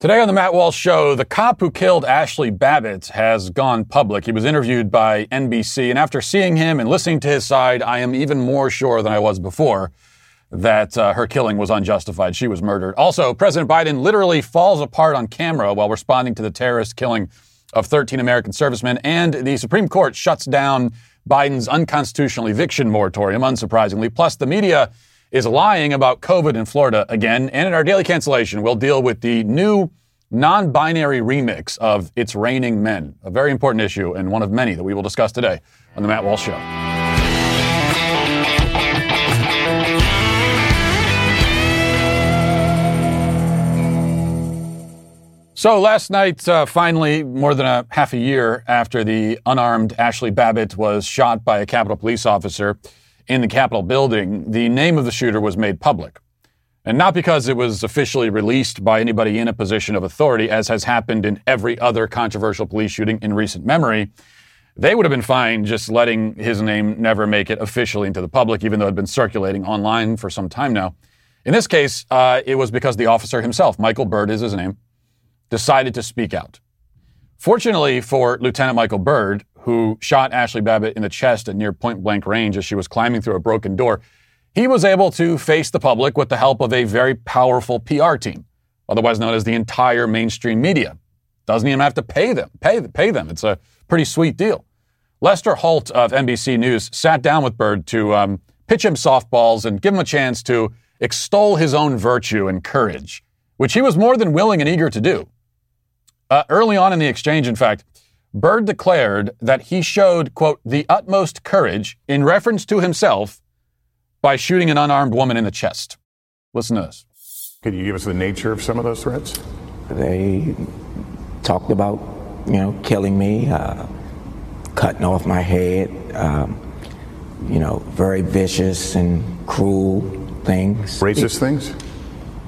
Today on the Matt Walsh Show, the cop who killed Ashli Babbitt has gone public. He was interviewed by NBC, and after seeing him and listening to his side, I am even more sure than I was before that uh, her killing was unjustified. She was murdered. Also, President Biden literally falls apart on camera while responding to the terrorist killing of 13 American servicemen, and the Supreme Court shuts down Biden's unconstitutional eviction moratorium, unsurprisingly. Plus, the media is lying about COVID in Florida again. And in our daily cancellation, we'll deal with the new non binary remix of It's Raining Men, a very important issue and one of many that we will discuss today on The Matt Walsh Show. So last night, uh, finally, more than a half a year after the unarmed Ashli Babbitt was shot by a Capitol police officer, in the Capitol building, the name of the shooter was made public. And not because it was officially released by anybody in a position of authority, as has happened in every other controversial police shooting in recent memory. They would have been fine just letting his name never make it officially into the public, even though it had been circulating online for some time now. In this case, uh, it was because the officer himself, Michael Byrd is his name, decided to speak out. Fortunately for Lieutenant Michael Byrd, who shot Ashli Babbitt in the chest at near point blank range as she was climbing through a broken door, he was able to face the public with the help of a very powerful PR team, otherwise known as the entire mainstream media. Doesn't even have to pay them. Pay, pay them. It's a pretty sweet deal. Lester Holt of NBC News sat down with Byrd to um, pitch him softballs and give him a chance to extol his own virtue and courage, which he was more than willing and eager to do. Uh, early on in the exchange, in fact, Byrd declared that he showed, quote, the utmost courage in reference to himself by shooting an unarmed woman in the chest. Listen to this. Could you give us the nature of some of those threats? They talked about, you know, killing me, uh, cutting off my head, um, you know, very vicious and cruel things. Racist things?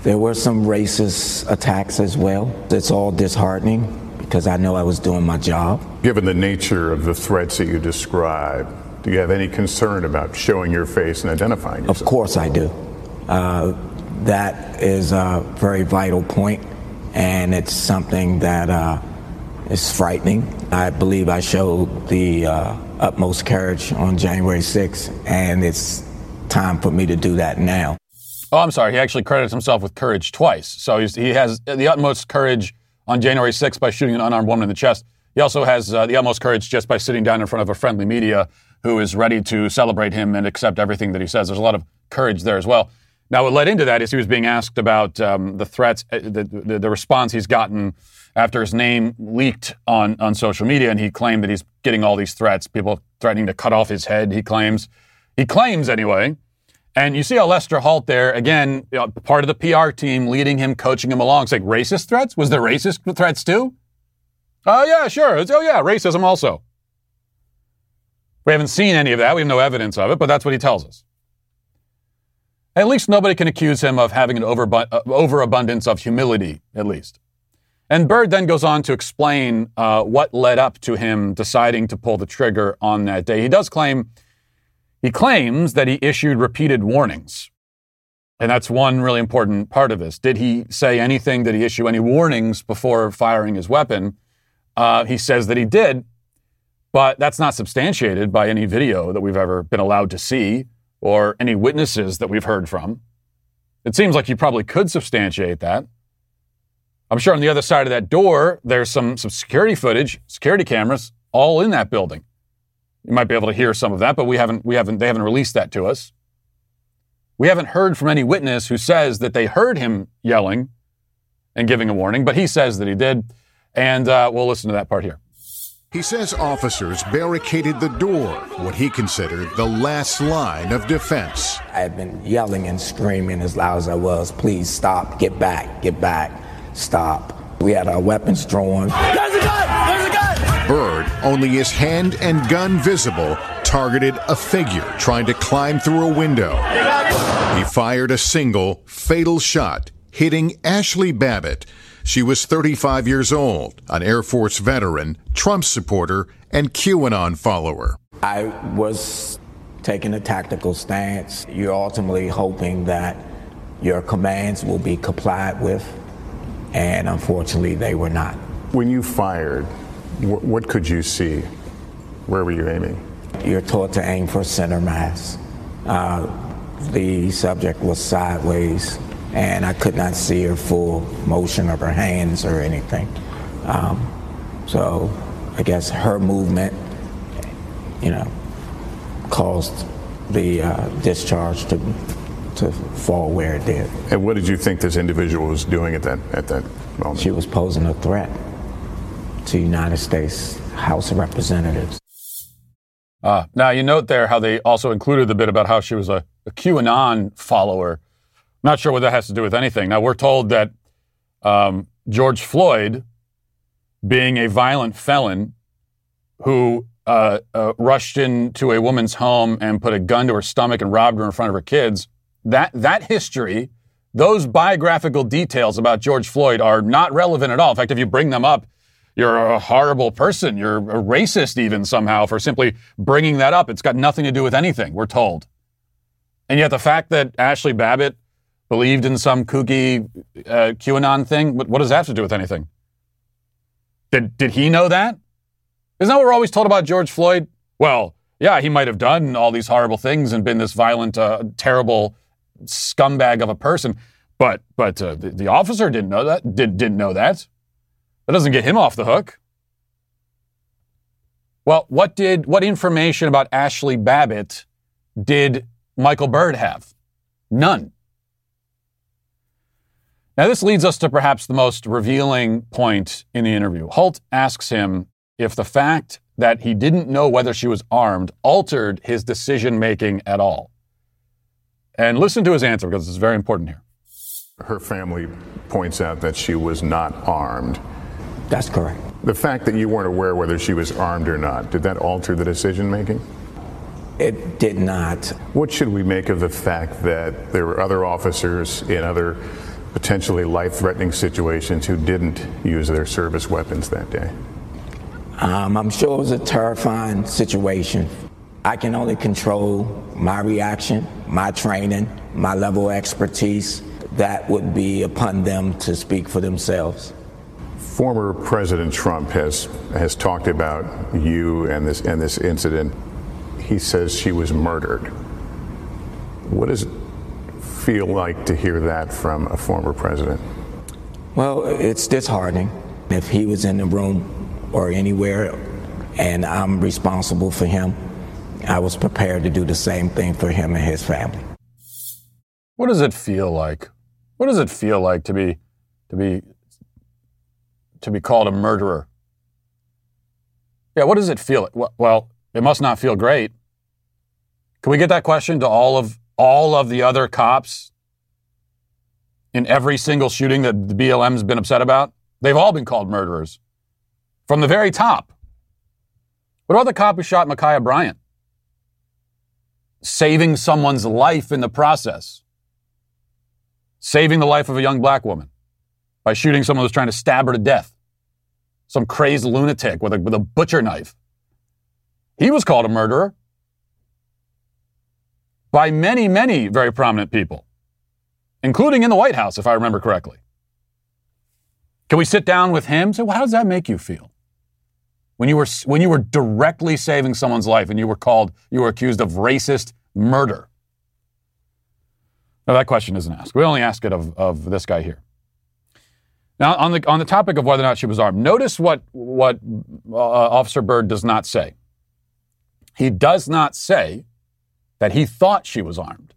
There were some racist attacks as well. It's all disheartening because I know I was doing my job. Given the nature of the threats that you describe, do you have any concern about showing your face and identifying yourself? Of course I do. Uh, that is a very vital point, and it's something that uh, is frightening. I believe I showed the uh, utmost courage on January 6th, and it's time for me to do that now. Oh, I'm sorry. He actually credits himself with courage twice. So he has the utmost courage on January 6th by shooting an unarmed woman in the chest. He also has uh, the utmost courage just by sitting down in front of a friendly media who is ready to celebrate him and accept everything that he says. There's a lot of courage there as well. Now, what led into that is he was being asked about um, the threats, uh, the, the, the, response he's gotten after his name leaked on, on social media, and he claimed that he's getting all these threats, people threatening to cut off his head, he claims. He claims, anyway, and you see how Lester Holt there, again, you know, part of the PR team leading him, coaching him along. It's like racist threats? Was there racist threats too? Oh, yeah, sure. It's, oh, yeah, racism also. We haven't seen any of that. We have no evidence of it, but that's what he tells us. At least nobody can accuse him of having an uh, overabundance of humility, at least. And Byrd then goes on to explain uh, what led up to him deciding to pull the trigger on that day. He does claim he claims that he issued repeated warnings. And that's one really important part of this. Did he say anything? Did he issue any warnings before firing his weapon? Uh, he says that he did, but that's not substantiated by any video that we've ever been allowed to see or any witnesses that we've heard from. It seems like you probably could substantiate that. I'm sure on the other side of that door, there's some, some security footage, security cameras, all in that building. You might be able to hear some of that, but we haven't, we haven't, they haven't released that to us. We haven't heard from any witness who says that they heard him yelling and giving a warning, but he says that he did. And uh, we'll listen to that part here. He says officers barricaded the door, what he considered the last line of defense. I had been yelling and screaming as loud as I was, please stop, get back, get back, stop. We had our weapons drawn. There's a gun! There's a gun! Byrd, only his hand and gun visible, targeted a figure trying to climb through a window. He fired a single, fatal shot, hitting Ashli Babbitt. She was 35 years old, an Air Force veteran, Trump supporter, and QAnon follower. I was taking a tactical stance. You're ultimately hoping that your commands will be complied with. and unfortunately, they were not. When you fired, wh- what could you see? Where were you aiming? You're taught to aim for center mass. Uh, the subject was sideways, and I could not see her full motion of her hands or anything. Um, so I guess her movement, you know, caused the uh, discharge to to fall where it did. And what did you think this individual was doing at that at that moment? She was posing a threat to United States House of Representatives. Uh, now, you note there how they also included the bit about how she was a, a QAnon follower. Not sure what that has to do with anything. Now, we're told that um, George Floyd, being a violent felon who uh, uh, rushed into a woman's home and put a gun to her stomach and robbed her in front of her kids, that, that history, those biographical details about George Floyd are not relevant at all. In fact, if you bring them up, you're a horrible person. You're a racist, even somehow, for simply bringing that up. It's got nothing to do with anything, we're told. And yet, the fact that Ashli Babbitt believed in some kooky uh, QAnon thing, what, what does that have to do with anything? Did, did he know that? Isn't that what we're always told about George Floyd? Well, yeah, he might have done all these horrible things and been this violent, uh, terrible scumbag of a person, but but uh, the, the officer didn't know that. Did didn't know that. That doesn't get him off the hook. Well, what did what information about Ashli Babbitt did Michael Byrd have? None. Now, this leads us to perhaps the most revealing point in the interview. Holt asks him if the fact that he didn't know whether she was armed altered his decision making at all. And listen to his answer because it's very important here. Her family points out that she was not armed. That's correct. The fact that you weren't aware whether she was armed or not, did that alter the decision making? It did not. What should we make of the fact that there were other officers in other potentially life threatening situations who didn't use their service weapons that day? Um, I'm sure it was a terrifying situation. I can only control my reaction, my training, my level of expertise. That would be upon them to speak for themselves. Former President Trump has has talked about you and this and this incident. He says she was murdered. What does it feel like to hear that from a former president? Well, it's disheartening. If he was in the room or anywhere and I'm responsible for him, I was prepared to do the same thing for him and his family. What does it feel like? What does it feel like to be to be to be called a murderer? Yeah, what does it feel? Well, it must not feel great. Can we get that question to all of all of the other cops in every single shooting that the BLM's been upset about? They've all been called murderers from the very top. What about the cop who shot Ma'Khia Bryant? Saving someone's life in the process. Saving the life of a young black woman by shooting someone who's trying to stab her to death. Some crazed lunatic with a, with a butcher knife. He was called a murderer by many, many very prominent people, including in the White House, if I remember correctly. Can we sit down with him say, well, how does that make you feel? When you were, when you were directly saving someone's life and you were called, you were accused of racist murder. Now that question isn't asked. We only ask it of, of this guy here. Now, on the, on the topic of whether or not she was armed, notice what, what uh, Officer Byrd does not say. He does not say that he thought she was armed.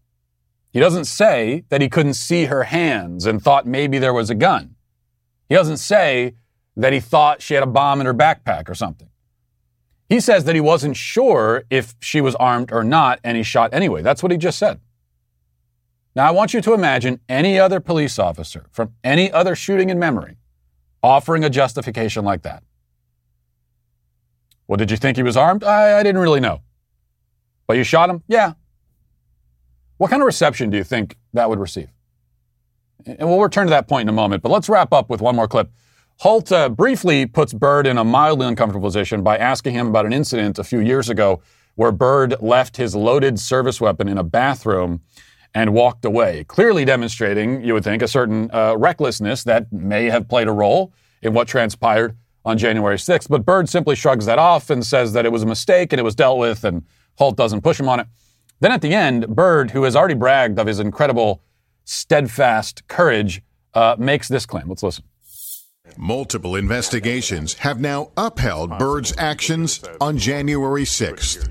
He doesn't say that he couldn't see her hands and thought maybe there was a gun. He doesn't say that he thought she had a bomb in her backpack or something. He says that he wasn't sure if she was armed or not, and he shot anyway. That's what he just said. Now, I want you to imagine any other police officer from any other shooting in memory offering a justification like that. Well, did you think he was armed? I, I didn't really know. But you shot him? Yeah. What kind of reception do you think that would receive? And we'll return to that point in a moment, but let's wrap up with one more clip. Holt uh, briefly puts Byrd in a mildly uncomfortable position by asking him about an incident a few years ago where Byrd left his loaded service weapon in a bathroom and walked away, clearly demonstrating, you would think, a certain uh, recklessness that may have played a role in what transpired on January 6th. But Byrd simply shrugs that off and says that it was a mistake and it was dealt with, and Holt doesn't push him on it. Then at the end, Byrd, who has already bragged of his incredible, steadfast courage, uh, makes this claim. Let's listen. Multiple investigations have now upheld Byrd's actions on January 6th.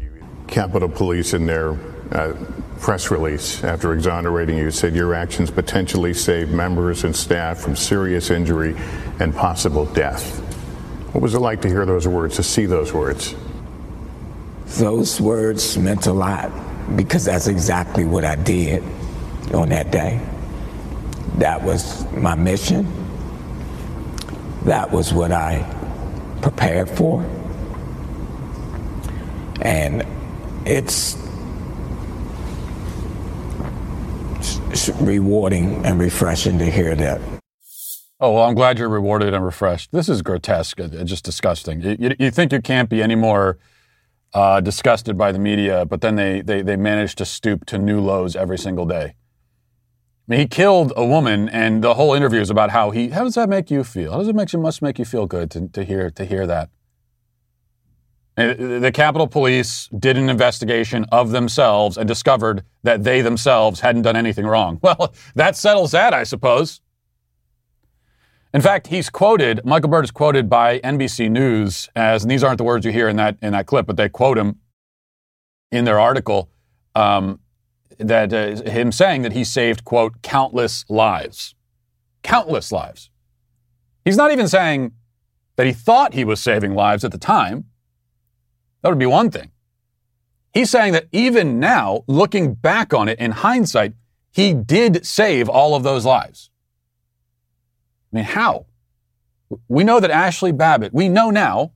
Capitol Police, in their uh, press release after exonerating you, said your actions potentially saved members and staff from serious injury and possible death. What was it like to hear those words, to see those words? Those words meant a lot because that's exactly what I did on that day. That was my mission. That was what I prepared for. And it's rewarding and refreshing to hear that. Oh, well, I'm glad you're rewarded and refreshed. This is grotesque, uh, just disgusting. You, you think you can't be any more uh, disgusted by the media, but then they, they, they manage to stoop to new lows every single day. I mean, he killed a woman, and the whole interview is about how he. How does that make you feel? How does it make you must make you feel good to, to hear to hear that? The Capitol Police did an investigation of themselves and discovered that they themselves hadn't done anything wrong. Well, that settles that, I suppose. In fact, he's quoted, Michael Byrd is quoted by NBC News as, and these aren't the words you hear in that, in that clip, but they quote him in their article, um, that uh, him saying that he saved, quote, countless lives. Countless lives. He's not even saying that he thought he was saving lives at the time. That would be one thing. He's saying that even now, looking back on it in hindsight, he did save all of those lives. I mean, how? We know that Ashli Babbitt, we know now,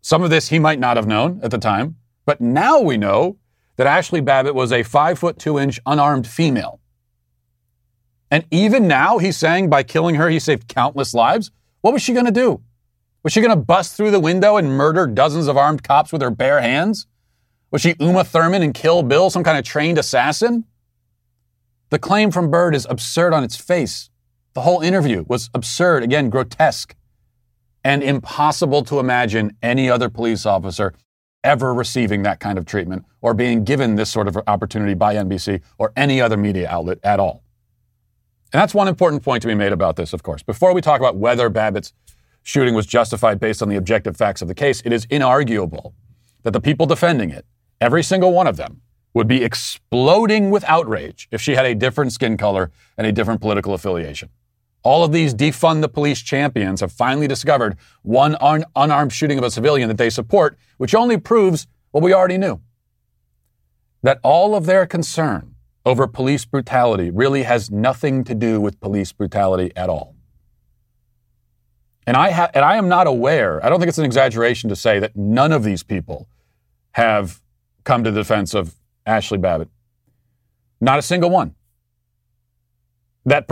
some of this he might not have known at the time, but now we know that Ashli Babbitt was a five foot two inch unarmed female. And even now, he's saying by killing her, he saved countless lives. What was she going to do? Was she going to bust through the window and murder dozens of armed cops with her bare hands? Was she Uma Thurman and Kill Bill, some kind of trained assassin? The claim from Byrd is absurd on its face. The whole interview was absurd, again, grotesque, and impossible to imagine any other police officer ever receiving that kind of treatment or being given this sort of opportunity by NBC or any other media outlet at all. And that's one important point to be made about this, of course. Before we talk about whether Babbitt's shooting was justified based on the objective facts of the case, it is inarguable that the people defending it, every single one of them, would be exploding with outrage if she had a different skin color and a different political affiliation. All of these defund the police champions have finally discovered one un- unarmed shooting of a civilian that they support, which only proves what we already knew. That all of their concern over police brutality really has nothing to do with police brutality at all. And I, ha- and I am not aware, I don't think it's an exaggeration to say that none of these people have come to the defense of Ashli Babbitt. Not a single one. That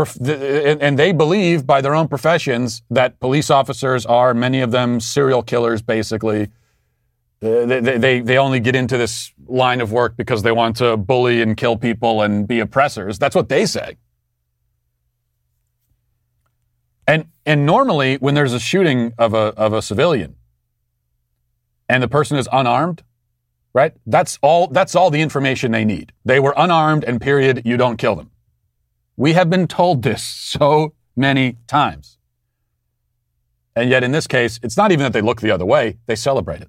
and they believe by their own professions that police officers are many of them serial killers basically. Uh, they, they, they only get into this line of work because they want to bully and kill people and be oppressors. That's what they say and normally when there's a shooting of a of a civilian and the person is unarmed right that's all that's all the information they need they were unarmed and period you don't kill them we have been told this so many times. And yet, in this case, it's not even that they look the other way, they celebrate it.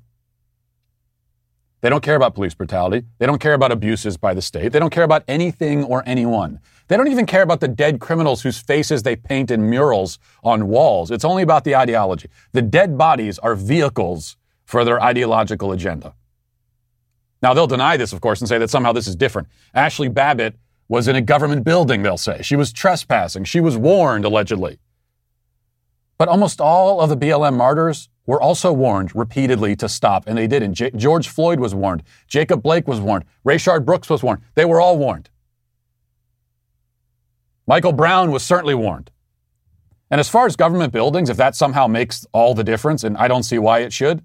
They don't care about police brutality. They don't care about abuses by the state. They don't care about anything or anyone. They don't even care about the dead criminals whose faces they paint in murals on walls. It's only about the ideology. The dead bodies are vehicles for their ideological agenda. Now, they'll deny this, of course, and say that somehow this is different. Ashli Babbitt was in a government building, they'll say. She was trespassing. She was warned, allegedly. But almost all of the BLM martyrs were also warned repeatedly to stop, and they didn't. J- George Floyd was warned. Jacob Blake was warned. Rayshard Brooks was warned. They were all warned. Michael Brown was certainly warned. And as far as government buildings, if that somehow makes all the difference, and I don't see why it should,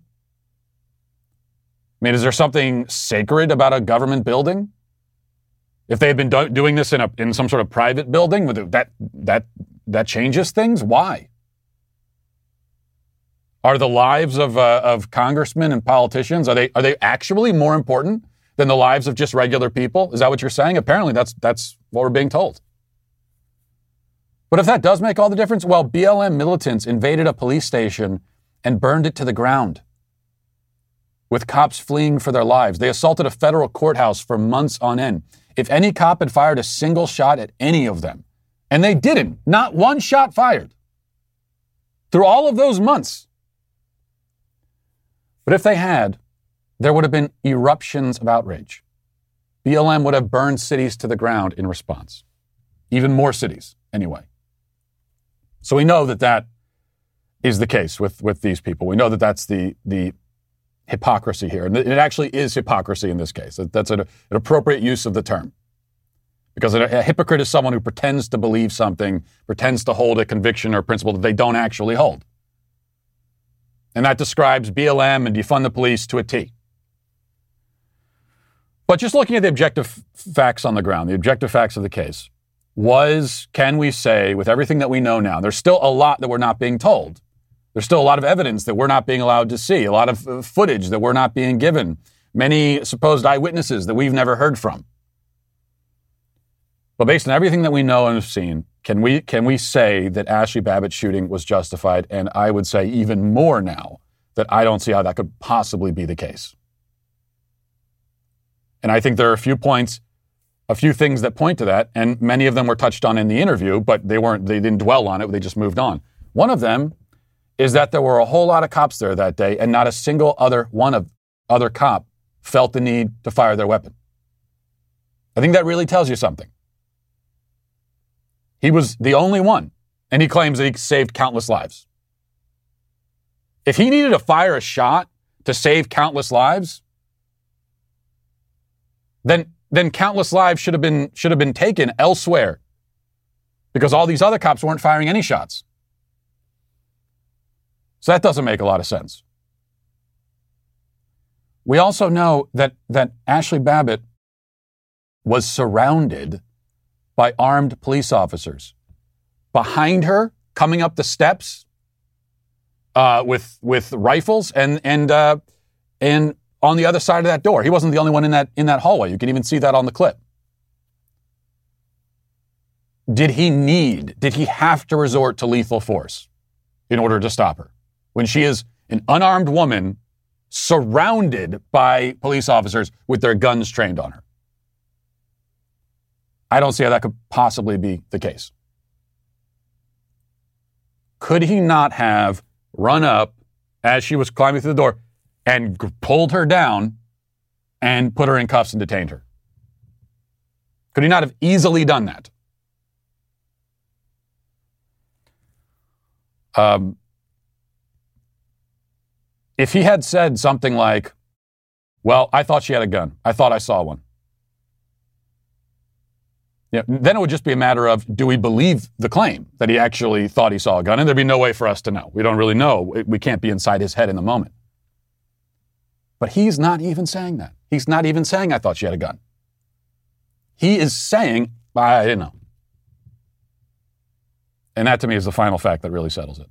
I mean, is there something sacred about a government building? If they had been do- doing this in a in some sort of private building, that that that changes things. Why? Are the lives of uh, of congressmen and politicians are they are they actually more important than the lives of just regular people? Is that what you're saying? Apparently, that's that's what we're being told. But if that does make all the difference, well, BLM militants invaded a police station and burned it to the ground with cops fleeing for their lives. They assaulted a federal courthouse for months on end. If any cop had fired a single shot at any of them, and they didn't, not one shot fired through all of those months. But if they had, there would have been eruptions of outrage. BLM would have burned cities to the ground in response. Even more cities, anyway. So we know that that is the case with, with these people. We know that that's the, the hypocrisy here. And it actually is hypocrisy in this case. That's an, an appropriate use of the term. Because a, a hypocrite is someone who pretends to believe something, pretends to hold a conviction or principle that they don't actually hold. And that describes BLM and defund the police to a T. But just looking at the objective facts on the ground, the objective facts of the case, was can we say, with everything that we know now, there's still a lot that we're not being told. There's still a lot of evidence that we're not being allowed to see, a lot of uh, footage that we're not being given, many supposed eyewitnesses that we've never heard from. But based on everything that we know and have seen, can we, can we say that Ashli Babbitt's shooting was justified? And I would say even more now that I don't see how that could possibly be the case. And I think there are a few points, a few things that point to that, and many of them were touched on in the interview, but they weren't, they didn't dwell on it, they just moved on. One of them is that there were a whole lot of cops there that day, and not a single other one of other cop felt the need to fire their weapon. I think that really tells you something. He was the only one, and he claims that he saved countless lives. If he needed to fire a shot to save countless lives, then then countless lives should have been should have been taken elsewhere because all these other cops weren't firing any shots. So that doesn't make a lot of sense. We also know that, that Ashli Babbitt was surrounded by armed police officers. Behind her, coming up the steps uh, with, with rifles, and, and, uh, and on the other side of that door. He wasn't the only one in that, in that hallway. You can even see that on the clip. Did he need, did he have to resort to lethal force in order to stop her? when she is an unarmed woman surrounded by police officers with their guns trained on her. I don't see how that could possibly be the case. Could he not have run up as she was climbing through the door and pulled her down and put her in cuffs and detained her? Could he not have easily done that? Um, if he had said something like, well, I thought she had a gun. I thought I saw one. Yeah, then it would just be a matter of do we believe the claim that he actually thought he saw a gun? And there'd be no way for us to know. We don't really know. We can't be inside his head in the moment. But he's not even saying that. He's not even saying, I thought she had a gun. He is saying, I didn't know. And that to me is the final fact that really settles it.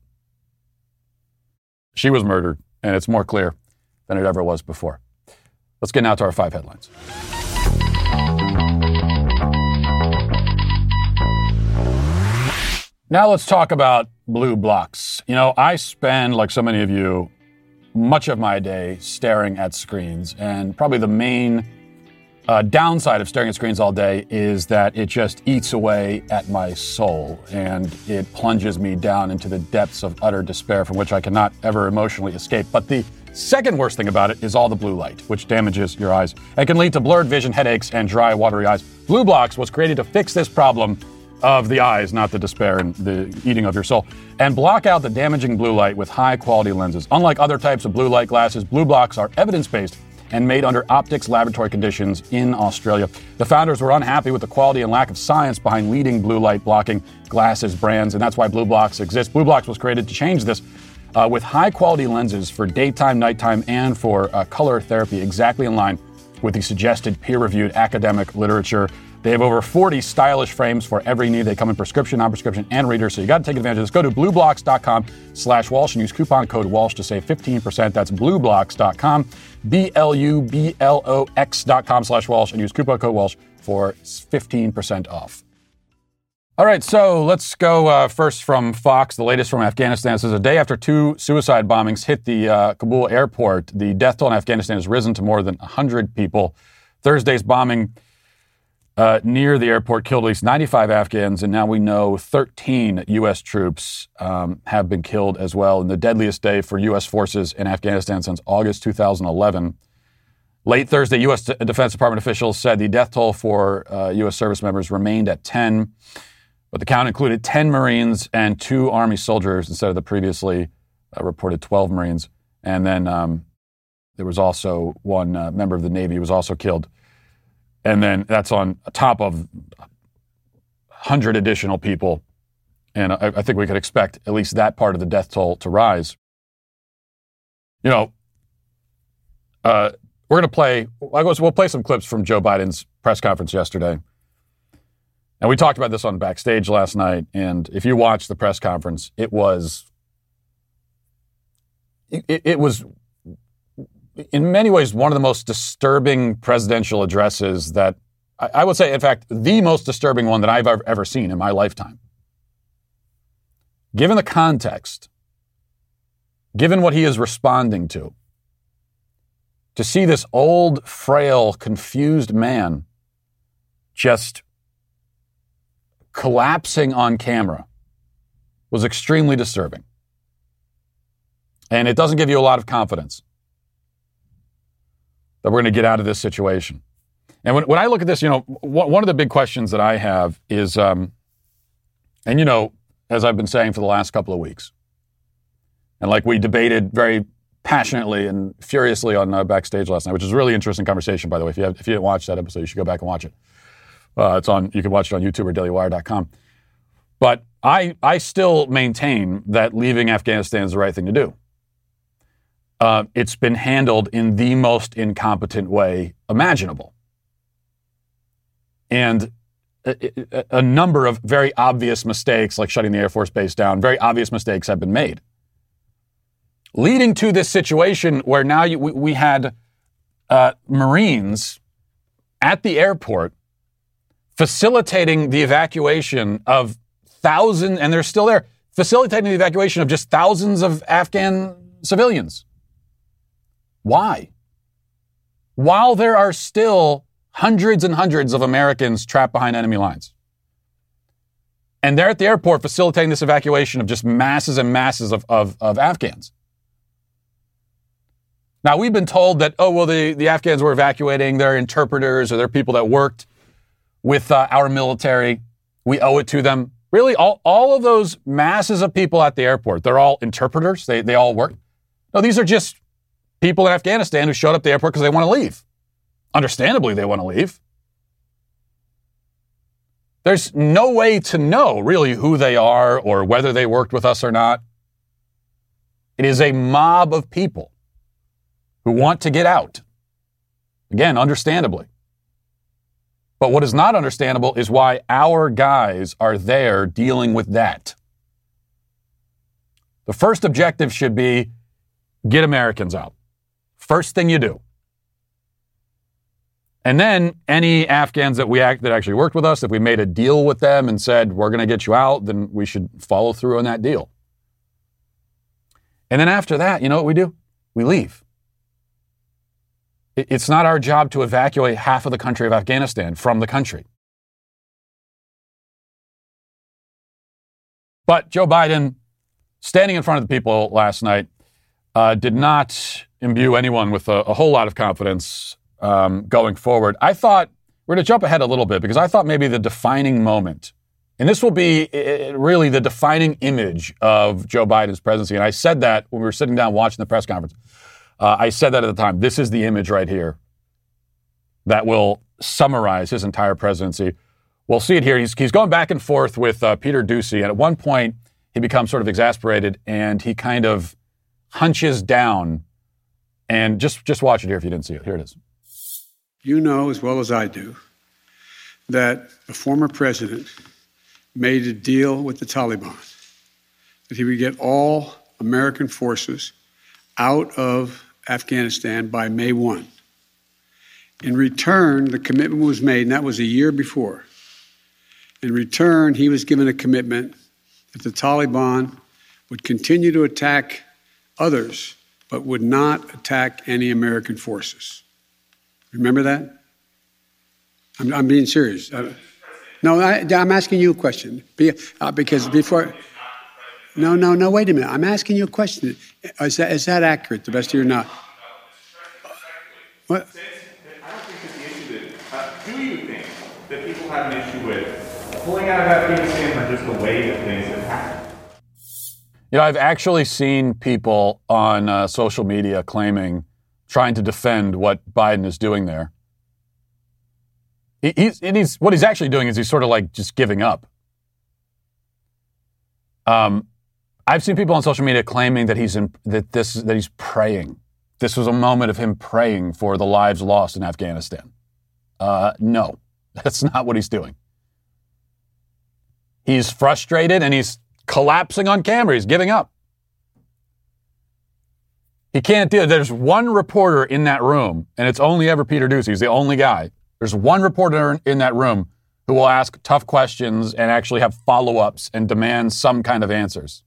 She was murdered and it's more clear than it ever was before. Let's get now to our five headlines. Now let's talk about BLUblox. You know, I spend, like so many of you, much of my day staring at screens, and probably the main uh, downside of staring at screens all day is that it just eats away at my soul and it plunges me down into the depths of utter despair from which I cannot ever emotionally escape. But the second worst thing about it is all the blue light, which damages your eyes and can lead to blurred vision, headaches, and dry, watery eyes. BLUblox was created to fix this problem of the eyes, not the despair and the eating of your soul, and block out the damaging blue light with high quality lenses. Unlike other types of blue light glasses, BLUblox are evidence based and made under optics laboratory conditions in Australia. The founders were unhappy with the quality and lack of science behind leading blue light blocking glasses brands, and that's why BLUblox exists. blocks was created to change this. Uh, with high quality lenses for daytime, nighttime, and for uh, color therapy, exactly in line with the suggested peer reviewed academic literature. They have over 40 stylish frames for every need. They come in prescription, non-prescription, and reader, so you got to take advantage of this. Go to blublox.com slash Walsh and use coupon code Walsh to save 15%. That's blublox.com, B-L-U-B-L-O-X.com slash Walsh and use coupon code Walsh for 15% off. All right, so let's go uh, first from Fox, the latest from Afghanistan. It says a day after two suicide bombings hit the uh, Kabul airport, the death toll in Afghanistan has risen to more than 100 people. Thursday's bombing uh, near the airport killed at least 95 Afghans, and now we know 13 U.S. troops um, have been killed as well in the deadliest day for U.S. forces in Afghanistan since August 2011. Late Thursday, U.S. Defense Department officials said the death toll for uh, U.S. service members remained at 10, but the count included 10 Marines and two Army soldiers instead of the previously uh, reported 12 Marines. And then um, there was also one uh, member of the Navy who was also killed and then that's on top of 100 additional people. And I, I think we could expect at least that part of the death toll to rise. You know, uh, we're going to play, we'll play some clips from Joe Biden's press conference yesterday. And we talked about this on backstage last night. And if you watched the press conference, it was, it, it was in many ways, one of the most disturbing presidential addresses that I, would say, in fact, the most disturbing one that I've ever seen in my lifetime. Given the context, given what he is responding to, to see this old, frail, confused man just collapsing on camera was extremely disturbing. And it doesn't give you a lot of confidence that we're going to get out of this situation. And when, when I look at this, you know, one of the big questions that I have is, um, and you know, as I've been saying for the last couple of weeks, and like we debated very passionately and furiously on uh, backstage last night, which is a really interesting conversation, by the way. If you, have, if you didn't watch that episode, you should go back and watch it. Uh, it's on. You can watch it on YouTube or DailyWire.com. But I, I still maintain that leaving Afghanistan is the right thing to do uh, it's been handled in the most incompetent way imaginable. And a, a, number of very obvious mistakes, like shutting the Air Force Base down, very obvious mistakes have been made. Leading to this situation where now you, we, we, had uh, Marines at the airport facilitating the evacuation of thousands, and they're still there, facilitating the evacuation of just thousands of Afghan civilians. Why? While there are still hundreds and hundreds of Americans trapped behind enemy lines. And they're at the airport facilitating this evacuation of just masses and masses of, of, of Afghans. Now, we've been told that, oh, well, the, the Afghans were evacuating, they're interpreters or they're people that worked with uh, our military. We owe it to them. Really, all, all of those masses of people at the airport, they're all interpreters. They, they all work. No, these are just people in Afghanistan who showed up at the airport because they want to leave. Understandably, they want to leave. There's no way to know really who they are or whether they worked with us or not. It is a mob of people who want to get out. Again, understandably. But what is not understandable is why our guys are there dealing with that. The first objective should be get Americans out. First thing you do. And then any Afghans that we act, that actually worked with us, if we made a deal with them and said we're going to get you out, then we should follow through on that deal. And then after that, you know what we do? We leave. It's not our job to evacuate half of the country of Afghanistan from the country. But Joe Biden, standing in front of the people last night, uh, did not imbue anyone with a, a whole lot of confidence um, going forward. I thought we're going to jump ahead a little bit because I thought maybe the defining moment, and this will be really the defining image of Joe Biden's presidency. And I said that when we were sitting down watching the press conference. Uh, I said that at the time. This is the image right here that will summarize his entire presidency. We'll see it here. He's, he's going back and forth with uh, Peter Doocy, and at one point he becomes sort of exasperated, and he kind of hunches down and just, just watch it here if you didn't see it. Here it is. You know as well as I do that the former president made a deal with the Taliban that he would get all American forces out of Afghanistan by May 1. In return, the commitment was made, and that was a year before. In return, he was given a commitment that the Taliban would continue to attack others, but would not attack any American forces. Remember that? I'm, I'm being serious. Uh, no, I, am asking you a question. Be, uh, because before. No, no, no, wait a minute. I'm asking you a question. Is that, is that accurate, the best of your not? What? Have an issue with pulling out of Afghanistan just the way that things have happened? You know, I've actually seen people on uh, social media claiming, trying to defend what Biden is doing there. He, he's, he's, what he's actually doing is he's sort of like just giving up. Um, I've seen people on social media claiming that he's in, that this that he's praying. This was a moment of him praying for the lives lost in Afghanistan. Uh, no, that's not what he's doing. He's frustrated and he's collapsing on camera. He's giving up. He can't do it. There's one reporter in that room, and it's only ever Peter Doocy. He's the only guy. There's one reporter in that room who will ask tough questions and actually have follow ups and demand some kind of answers.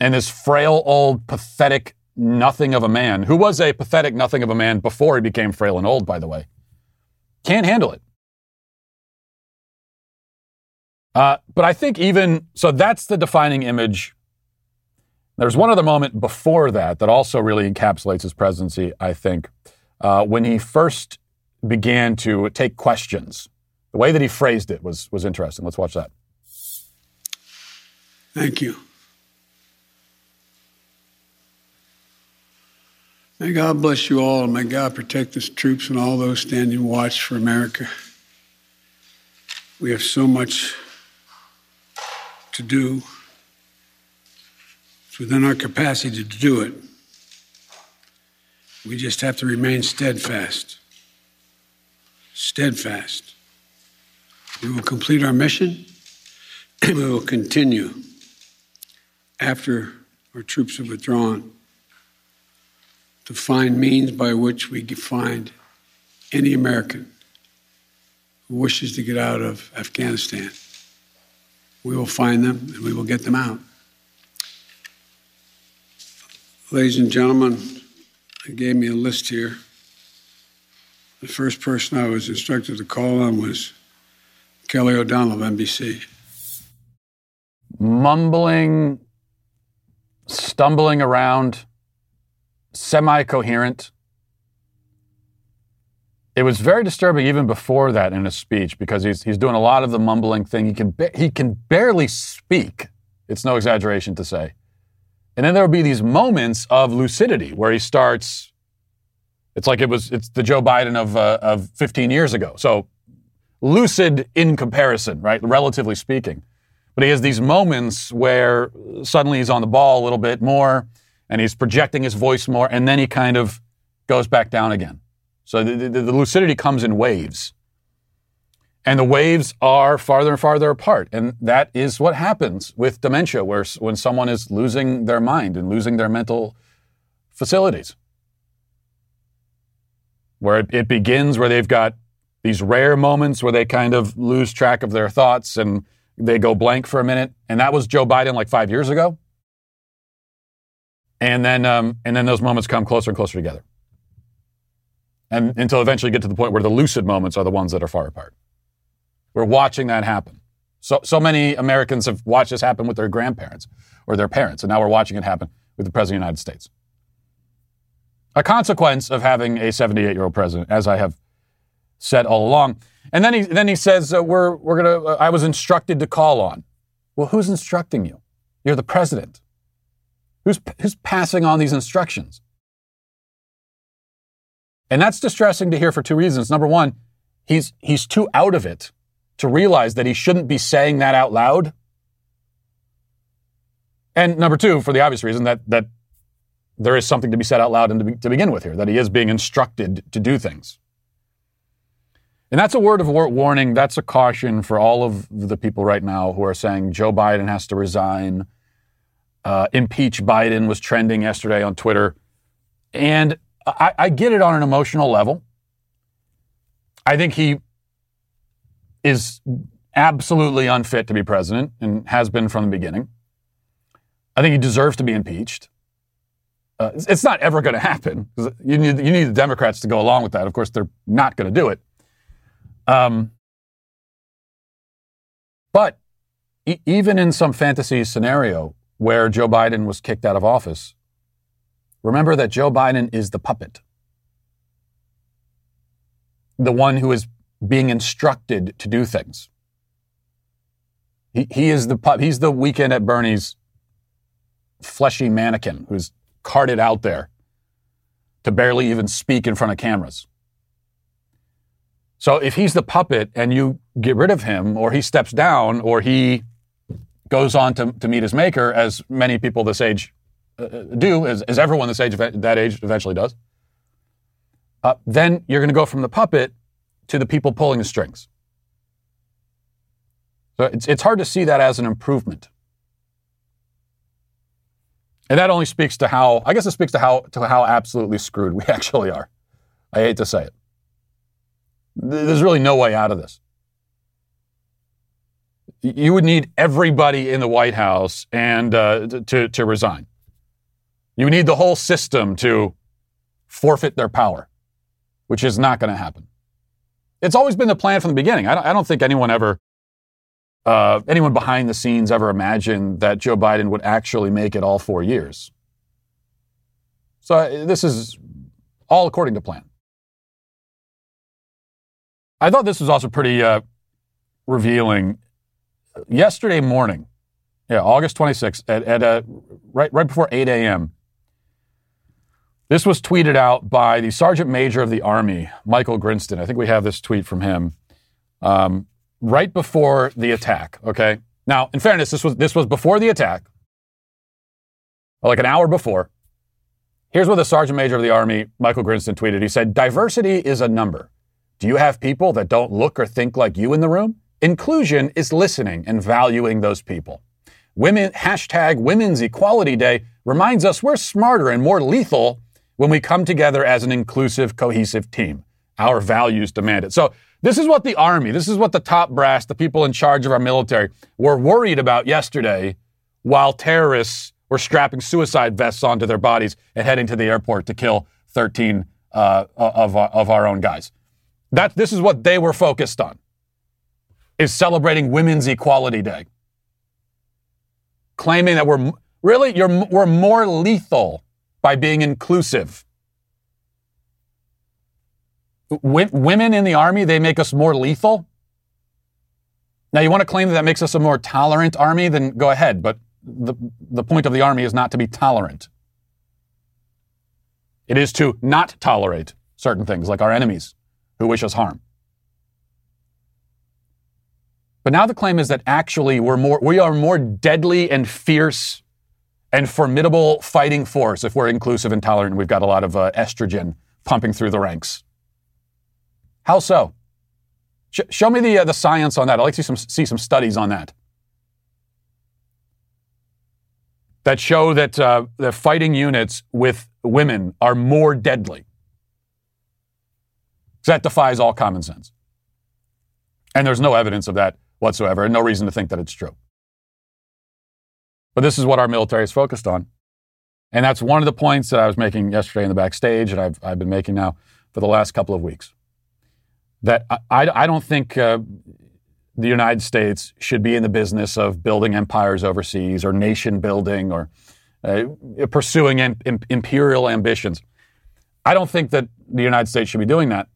And this frail, old, pathetic nothing of a man, who was a pathetic nothing of a man before he became frail and old, by the way, can't handle it. Uh, but I think even so, that's the defining image. There's one other moment before that that also really encapsulates his presidency, I think, uh, when he first began to take questions. The way that he phrased it was, was interesting. Let's watch that. Thank you. May God bless you all, and may God protect the troops and all those standing watch for America. We have so much to do. It's within our capacity to do it. We just have to remain steadfast. Steadfast. We will complete our mission. And we will continue after our troops have withdrawn to find means by which we can find any American who wishes to get out of Afghanistan. We will find them and we will get them out. Ladies and gentlemen, they gave me a list here. The first person I was instructed to call on was Kelly O'Donnell of NBC. Mumbling, stumbling around, semi coherent. It was very disturbing even before that in his speech because he's, he's doing a lot of the mumbling thing. He can, ba- he can barely speak. It's no exaggeration to say. And then there will be these moments of lucidity where he starts. It's like it was. It's the Joe Biden of uh, of 15 years ago. So lucid in comparison, right? Relatively speaking. But he has these moments where suddenly he's on the ball a little bit more and he's projecting his voice more, and then he kind of goes back down again. So the, the, the lucidity comes in waves. And the waves are farther and farther apart. And that is what happens with dementia, where when someone is losing their mind and losing their mental facilities. Where it, it begins where they've got these rare moments where they kind of lose track of their thoughts and they go blank for a minute. And that was Joe Biden like five years ago. And then, um, and then those moments come closer and closer together. And until eventually get to the point where the lucid moments are the ones that are far apart. We're watching that happen. So, so many Americans have watched this happen with their grandparents or their parents, and now we're watching it happen with the President of the United States. A consequence of having a 78 year old president, as I have said all along. And then he, then he says, uh, we're, we're gonna, uh, I was instructed to call on. Well, who's instructing you? You're the president. Who's, who's passing on these instructions? And that's distressing to hear for two reasons. Number one, he's, he's too out of it to realize that he shouldn't be saying that out loud. And number two, for the obvious reason that, that there is something to be said out loud and to, be, to begin with here, that he is being instructed to do things. And that's a word of warning. That's a caution for all of the people right now who are saying Joe Biden has to resign. Uh, impeach Biden was trending yesterday on Twitter. And I, I get it on an emotional level. I think he is absolutely unfit to be president and has been from the beginning. I think he deserves to be impeached. Uh, it's not ever going to happen. You need, you need the Democrats to go along with that. Of course, they're not going to do it. Um, but e- even in some fantasy scenario where Joe Biden was kicked out of office, remember that Joe Biden is the puppet, the one who is being instructed to do things. He, he is the pup. He's the weekend at Bernie's fleshy mannequin who's carted out there to barely even speak in front of cameras. So if he's the puppet and you get rid of him, or he steps down, or he goes on to, to meet his maker, as many people this age do, as, as everyone this age that age eventually does, uh, then you're going to go from the puppet to the people pulling the strings. So it's, it's hard to see that as an improvement. And that only speaks to how, I guess it speaks to how, to how absolutely screwed we actually are. I hate to say it. There's really no way out of this. You would need everybody in the White House and uh, to, to resign. You need the whole system to forfeit their power, which is not going to happen. It's always been the plan from the beginning. I don't, I don't think anyone ever, uh, anyone behind the scenes ever imagined that Joe Biden would actually make it all four years. So uh, this is all according to plan. I thought this was also pretty uh, revealing. Yesterday morning, yeah, August 26th, at, at uh, right, right before 8 a.m., this was tweeted out by the Sergeant Major of the Army, Michael Grinston. I think we have this tweet from him um, right before the attack. Okay. Now, in fairness, this was this was before the attack, like an hour before. Here's what the Sergeant Major of the Army, Michael Grinston, tweeted. He said, "Diversity is a number. Do you have people that don't look or think like you in the room? Inclusion is listening and valuing those people. Women hashtag Women's Equality Day reminds us we're smarter and more lethal when we come together as an inclusive, cohesive team. Our values demand it. So this is what the Army, this is what the top brass, the people in charge of our military, were worried about yesterday while terrorists were strapping suicide vests onto their bodies and heading to the airport to kill 13 uh, of, of our own guys. That, this is what they were focused on, is celebrating Women's Equality Day. Claiming that we're, really, we're more lethal by being inclusive. W- women in the army, they make us more lethal. Now, you want to claim that that makes us a more tolerant army, then go ahead. But the, the point of the army is not to be tolerant. It is to not tolerate certain things, like our enemies who wish us harm. But now the claim is that actually we're more, we are more deadly and fierce and formidable fighting force if we're inclusive and tolerant we've got a lot of uh, estrogen pumping through the ranks. How so? Sh- show me the, uh, the science on that. I'd like to see some, see some studies on that. That show that uh, the fighting units with women are more deadly. That defies all common sense. And there's no evidence of that whatsoever, and no reason to think that it's true. But this is what our military is focused on. And that's one of the points that I was making yesterday in the backstage, and I've, I've been making now for the last couple of weeks. That I, I, don't think uh, the United States should be in the business of building empires overseas or nation building or uh, pursuing im- imperial ambitions. I don't think that the United States should be doing that.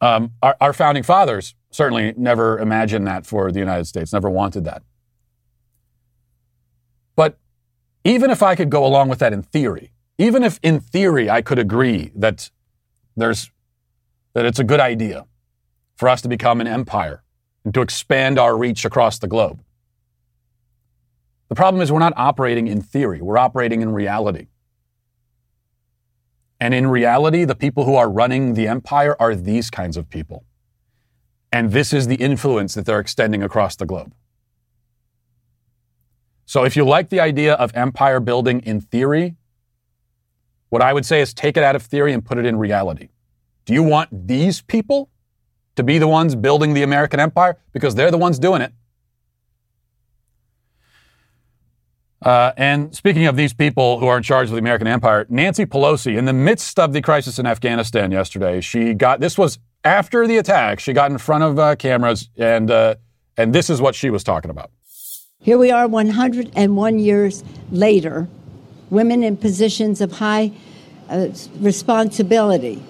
Um, our, our founding fathers certainly never imagined that for the United States, never wanted that. But even if I could go along with that in theory, even if in theory I could agree that there's that it's a good idea for us to become an empire and to expand our reach across the globe. The problem is we're not operating in theory, we're operating in reality. And in reality, the people who are running the empire are these kinds of people And this is the influence that they're extending across the globe. So if you like the idea of empire building in theory, what I would say is take it out of theory and put it in reality. Do you want these people to be the ones building the American empire? Because they're the ones doing it. Uh, and speaking of these people who are in charge of the American empire, Nancy Pelosi, in the midst of the crisis in Afghanistan yesterday, she got this was after the attack. She got in front of uh, cameras, and uh, and this is what she was talking about. Here we are, 101 years later, women in positions of high uh, responsibility,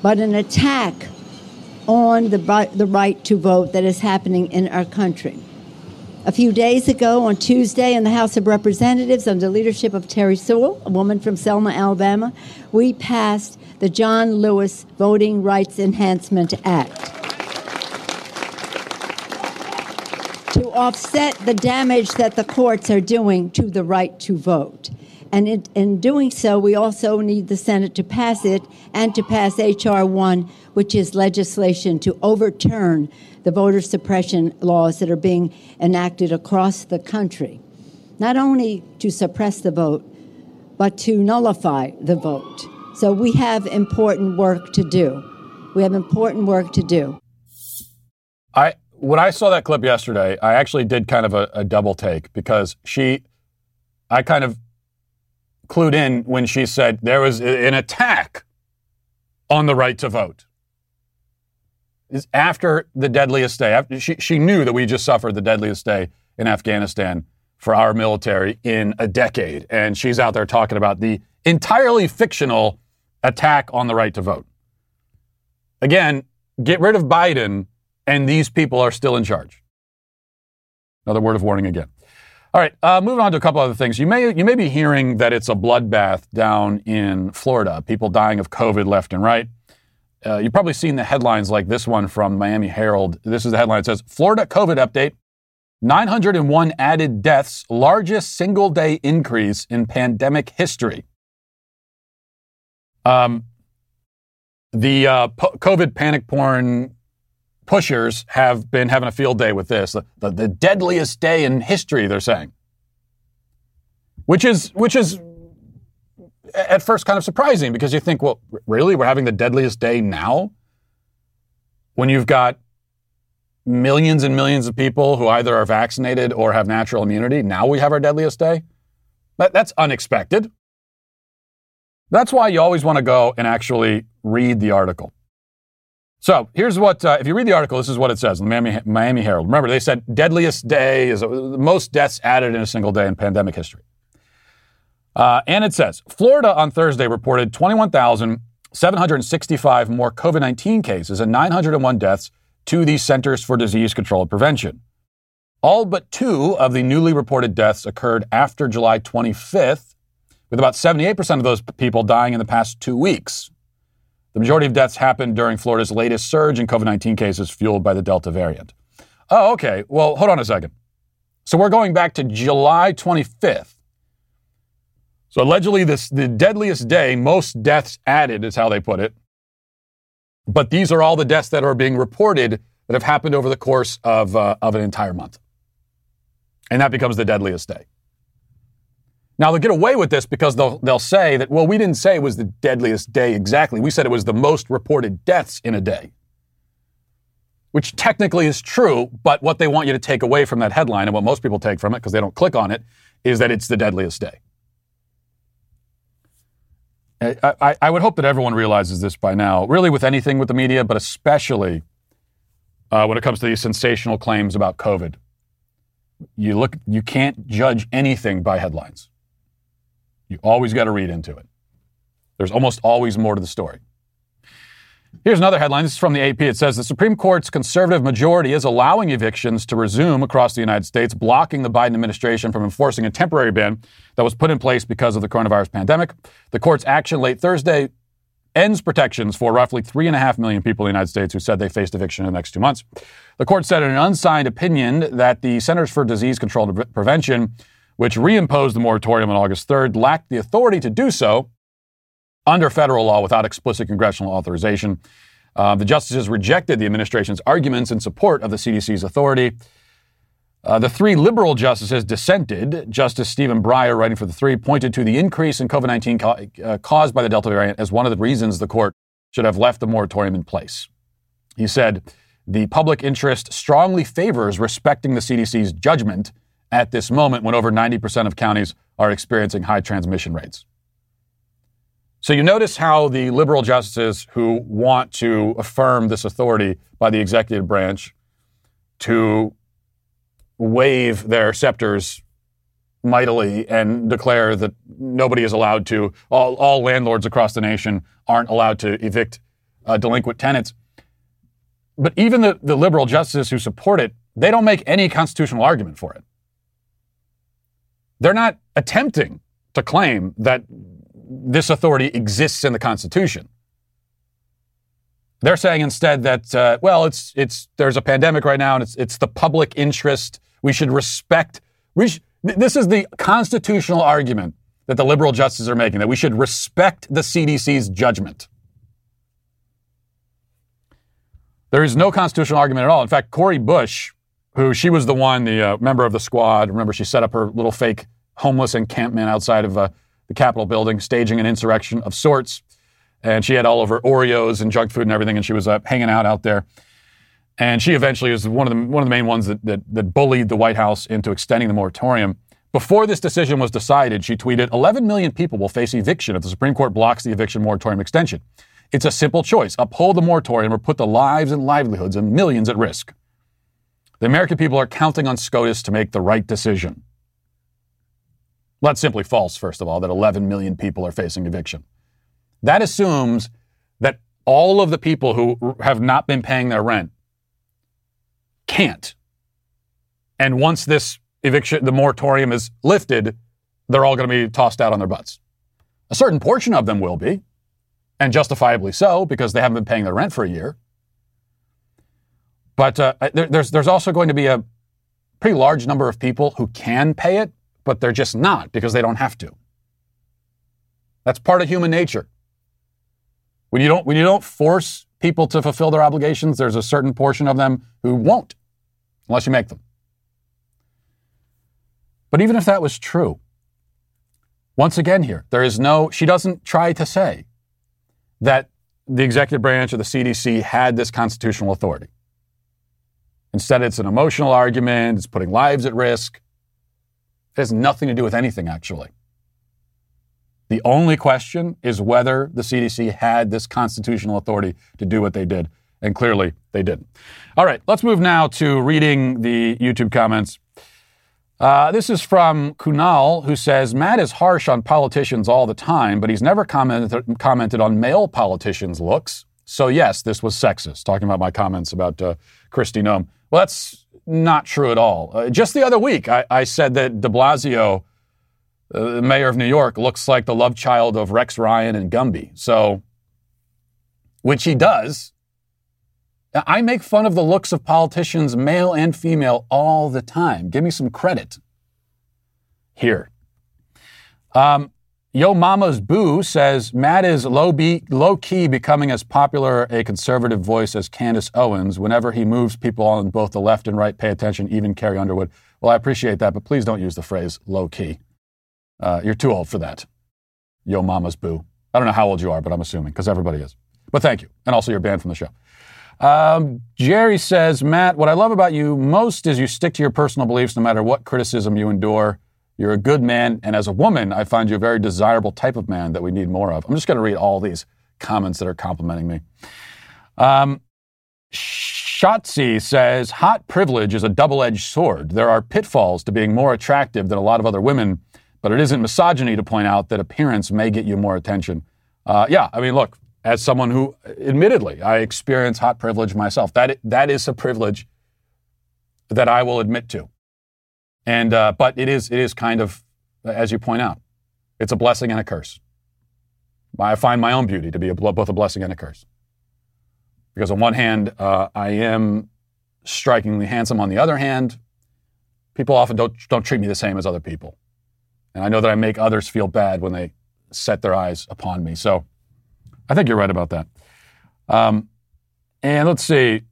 but an attack on the the right to vote that is happening in our country. A few days ago, on Tuesday, in the House of Representatives, under the leadership of Terri Sewell, a woman from Selma, Alabama, we passed the John Lewis Voting Rights Enhancement Act offset the damage that the courts are doing to the right to vote. And in, in, doing so, we also need the Senate to pass it and to pass H.R. 1, which is legislation to overturn the voter suppression laws that are being enacted across the country. Not only to suppress the vote, but to nullify the vote. So we have important work to do. We have important work to do. I when I saw that clip yesterday, I actually did kind of a, a double take because she, I kind of clued in when she said there was an attack on the right to vote. Is after the deadliest day. After she, she knew that we just suffered the deadliest day in Afghanistan for our military in a decade. And she's out there talking about the entirely fictional attack on the right to vote. Again, get rid of Biden, and these people are still in charge. Another word of warning again. All right, uh, moving on to a couple other things. You may you may be hearing that it's a bloodbath down in Florida. People dying of COVID left and right. Uh, you've probably seen the headlines like this one from Miami Herald. This is the headline. It says Florida COVID update: 901 added deaths, largest single day increase in pandemic history. Um, the uh, po- COVID panic porn pushers have been having a field day with this. The, the, the, deadliest day in history, they're saying. Which is, which is at first kind of surprising because you think, well, really? We're having the deadliest day now? When you've got millions and millions of people who either are vaccinated or have natural immunity, now we have our deadliest day? That, that's unexpected. That's why you always want to go and actually read the article. So here's what, uh, if you read the article, this is what it says in the Miami, Miami Herald. Remember, they said deadliest day is the most deaths added in a single day in pandemic history. Uh, and it says Florida on Thursday reported 21,765 more COVID 19 cases and 901 deaths to the Centers for Disease Control and Prevention. All but two of the newly reported deaths occurred after July 25th, with about 78% of those people dying in the past two weeks. The majority of deaths happened during Florida's latest surge in COVID 19 cases fueled by the Delta variant. Oh, okay. Well, hold on a second. So we're going back to July 25th. So allegedly, this the deadliest day, most deaths added, is how they put it. But these are all the deaths that are being reported that have happened over the course of, uh, of an entire month. And that becomes the deadliest day. Now they'll get away with this because they'll they'll say that well we didn't say it was the deadliest day exactly. We said it was the most reported deaths in a day. Which technically is true, but what they want you to take away from that headline and what most people take from it because they don't click on it is that it's the deadliest day. I, I, I, would hope that everyone realizes this by now, really with anything with the media, but especially uh, when it comes to these sensational claims about COVID. You look, you can't judge anything by headlines. You always got to read into it. There's almost always more to the story. Here's another headline. This is from the AP. It says the Supreme Court's conservative majority is allowing evictions to resume across the United States, blocking the Biden administration from enforcing a temporary ban that was put in place because of the coronavirus pandemic. The court's action late Thursday ends protections for roughly 3.5 million people in the United States who said they faced eviction in the next two months. The court said in an unsigned opinion that the Centers for Disease Control and Prevention which reimposed the moratorium on August 3rd, lacked the authority to do so under federal law without explicit congressional authorization. Uh, the justices rejected the administration's arguments in support of the CDC's authority. Uh, the three liberal justices dissented. Justice Stephen Breyer, writing for the three, pointed to the increase in COVID 19 ca- uh, caused by the Delta variant as one of the reasons the court should have left the moratorium in place. He said, the public interest strongly favors respecting the CDC's judgment at this moment when over 90% of counties are experiencing high transmission rates. So you notice how the liberal justices who want to affirm this authority by the executive branch to wave their scepters mightily and declare that nobody is allowed to, all, all landlords across the nation aren't allowed to evict uh, delinquent tenants. But even the, the liberal justices who support it, they don't make any constitutional argument for it. They're not attempting to claim that this authority exists in the Constitution. They're saying instead that, uh, well, it's, it's, there's a pandemic right now and it's, it's the public interest. We should respect. We sh- this is the constitutional argument that the liberal justices are making that we should respect the CDC's judgment. There is no constitutional argument at all. In fact, Cori Bush, who she was the one, the uh, member of the squad, remember she set up her little fake homeless encampment outside of uh, the Capitol building, staging an insurrection of sorts. And she had all of her Oreos and junk food and everything, and she was uh, hanging out out there. And she eventually was one of the, one of the main ones that, that, that bullied the White House into extending the moratorium. Before this decision was decided, she tweeted 11 million people will face eviction if the Supreme Court blocks the eviction moratorium extension. It's a simple choice uphold the moratorium or put the lives and livelihoods of millions at risk. The American people are counting on SCOTUS to make the right decision. Well, that's simply false, first of all, that 11 million people are facing eviction. That assumes that all of the people who have not been paying their rent can't. And once this eviction, the moratorium is lifted, they're all going to be tossed out on their butts. A certain portion of them will be and justifiably so because they haven't been paying their rent for a year. But uh, there, there's there's also going to be a pretty large number of people who can pay it, but they're just not because they don't have to. That's part of human nature. When you don't when you don't force people to fulfill their obligations, there's a certain portion of them who won't, unless you make them. But even if that was true, once again here, there is no, she doesn't try to say that the executive branch or the CDC had this constitutional authority. Instead, it's an emotional argument, it's putting lives at risk. It has nothing to do with anything, actually. The only question is whether the CDC had this constitutional authority to do what they did. And clearly, they didn't. All right, let's move now to reading the YouTube comments. Uh, this is from Kunal, who says Matt is harsh on politicians all the time, but he's never commented, commented on male politicians' looks. So, yes, this was sexist, talking about my comments about uh, Kristi Noem. Well, that's not true at all. Uh, just the other week, I, I said that de Blasio, uh, the mayor of New York, looks like the love child of Rex Ryan and Gumby. So, which he does. I make fun of the looks of politicians, male and female, all the time. Give me some credit here. Um, Yo Mama's Boo says Matt is low, be, low key becoming as popular a conservative voice as Candace Owens. Whenever he moves, people on both the left and right pay attention, even Carrie Underwood. Well, I appreciate that, but please don't use the phrase low key. Uh, you're too old for that. Yo Mama's Boo. I don't know how old you are, but I'm assuming, because everybody is. But thank you. And also, you're banned from the show. Um, Jerry says, Matt, what I love about you most is you stick to your personal beliefs no matter what criticism you endure. You're a good man, and as a woman, I find you a very desirable type of man that we need more of. I'm just going to read all these comments that are complimenting me. Um, Shotzi says, Hot privilege is a double edged sword. There are pitfalls to being more attractive than a lot of other women, but it isn't misogyny to point out that appearance may get you more attention. Uh, yeah, I mean, look, as someone who, admittedly, I experience hot privilege myself, that, that is a privilege that I will admit to. And uh, but it is it is kind of as you point out, it's a blessing and a curse. I find my own beauty to be a, both a blessing and a curse. Because on one hand, uh, I am strikingly handsome. On the other hand, people often don't don't treat me the same as other people, and I know that I make others feel bad when they set their eyes upon me. So, I think you're right about that. Um, And let's see.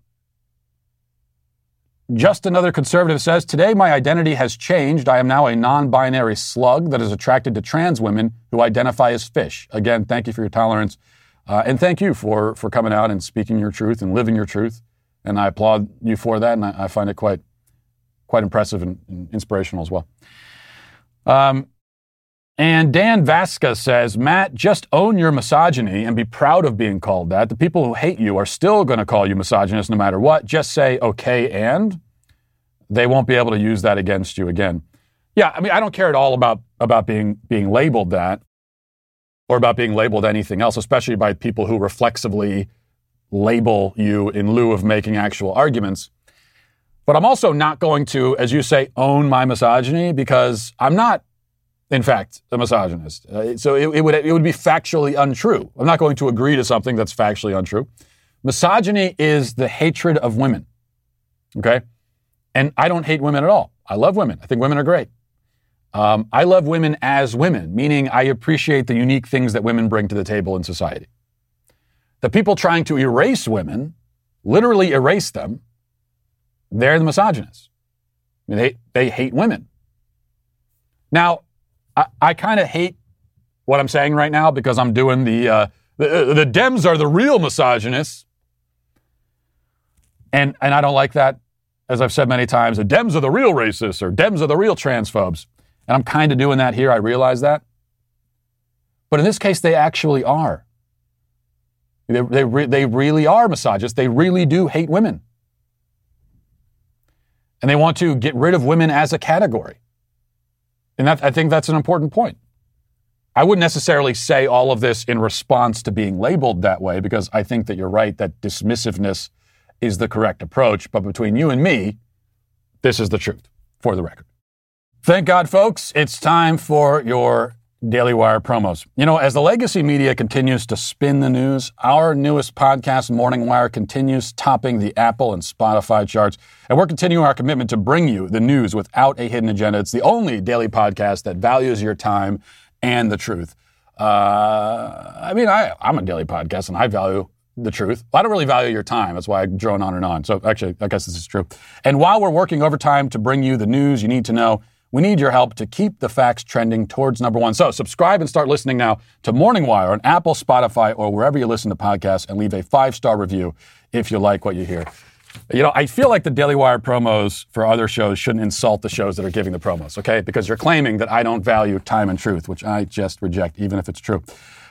Just another conservative says Today my identity has changed. I am now a non binary slug that is attracted to trans women who identify as fish. Again, thank you for your tolerance. Uh, and thank you for, for coming out and speaking your truth and living your truth. And I applaud you for that. And I, I find it quite, quite impressive and, and inspirational as well. Um, and Dan Vasca says, Matt, just own your misogyny and be proud of being called that. The people who hate you are still going to call you misogynist no matter what. Just say, okay, and they won't be able to use that against you again. Yeah, I mean, I don't care at all about, about being, being labeled that or about being labeled anything else, especially by people who reflexively label you in lieu of making actual arguments. But I'm also not going to, as you say, own my misogyny because I'm not in fact, a misogynist. Uh, so it, it, would, it would be factually untrue. I'm not going to agree to something that's factually untrue. Misogyny is the hatred of women. Okay? And I don't hate women at all. I love women. I think women are great. Um, I love women as women, meaning I appreciate the unique things that women bring to the table in society. The people trying to erase women, literally erase them, they're the misogynists. I mean, they, they hate women. Now, I, I kind of hate what I'm saying right now because I'm doing the, uh, the, uh, the Dems are the real misogynists. And, and I don't like that. As I've said many times, the Dems are the real racists or Dems are the real transphobes. And I'm kind of doing that here. I realize that. But in this case, they actually are. They, they, re- they really are misogynists. They really do hate women. And they want to get rid of women as a category. And that, I think that's an important point. I wouldn't necessarily say all of this in response to being labeled that way because I think that you're right that dismissiveness is the correct approach. But between you and me, this is the truth for the record. Thank God, folks. It's time for your Daily Wire promos. You know, as the legacy media continues to spin the news, our newest podcast, Morning Wire, continues topping the Apple and Spotify charts. And we're continuing our commitment to bring you the news without a hidden agenda. It's the only daily podcast that values your time and the truth. Uh, I mean, I, I'm a daily podcast and I value the truth. I don't really value your time. That's why I drone on and on. So actually, I guess this is true. And while we're working overtime to bring you the news you need to know, we need your help to keep the facts trending towards number one. So subscribe and start listening now to Morning Wire on Apple, Spotify, or wherever you listen to podcasts and leave a five star review if you like what you hear. You know, I feel like the Daily Wire promos for other shows shouldn't insult the shows that are giving the promos, okay? Because you're claiming that I don't value time and truth, which I just reject, even if it's true.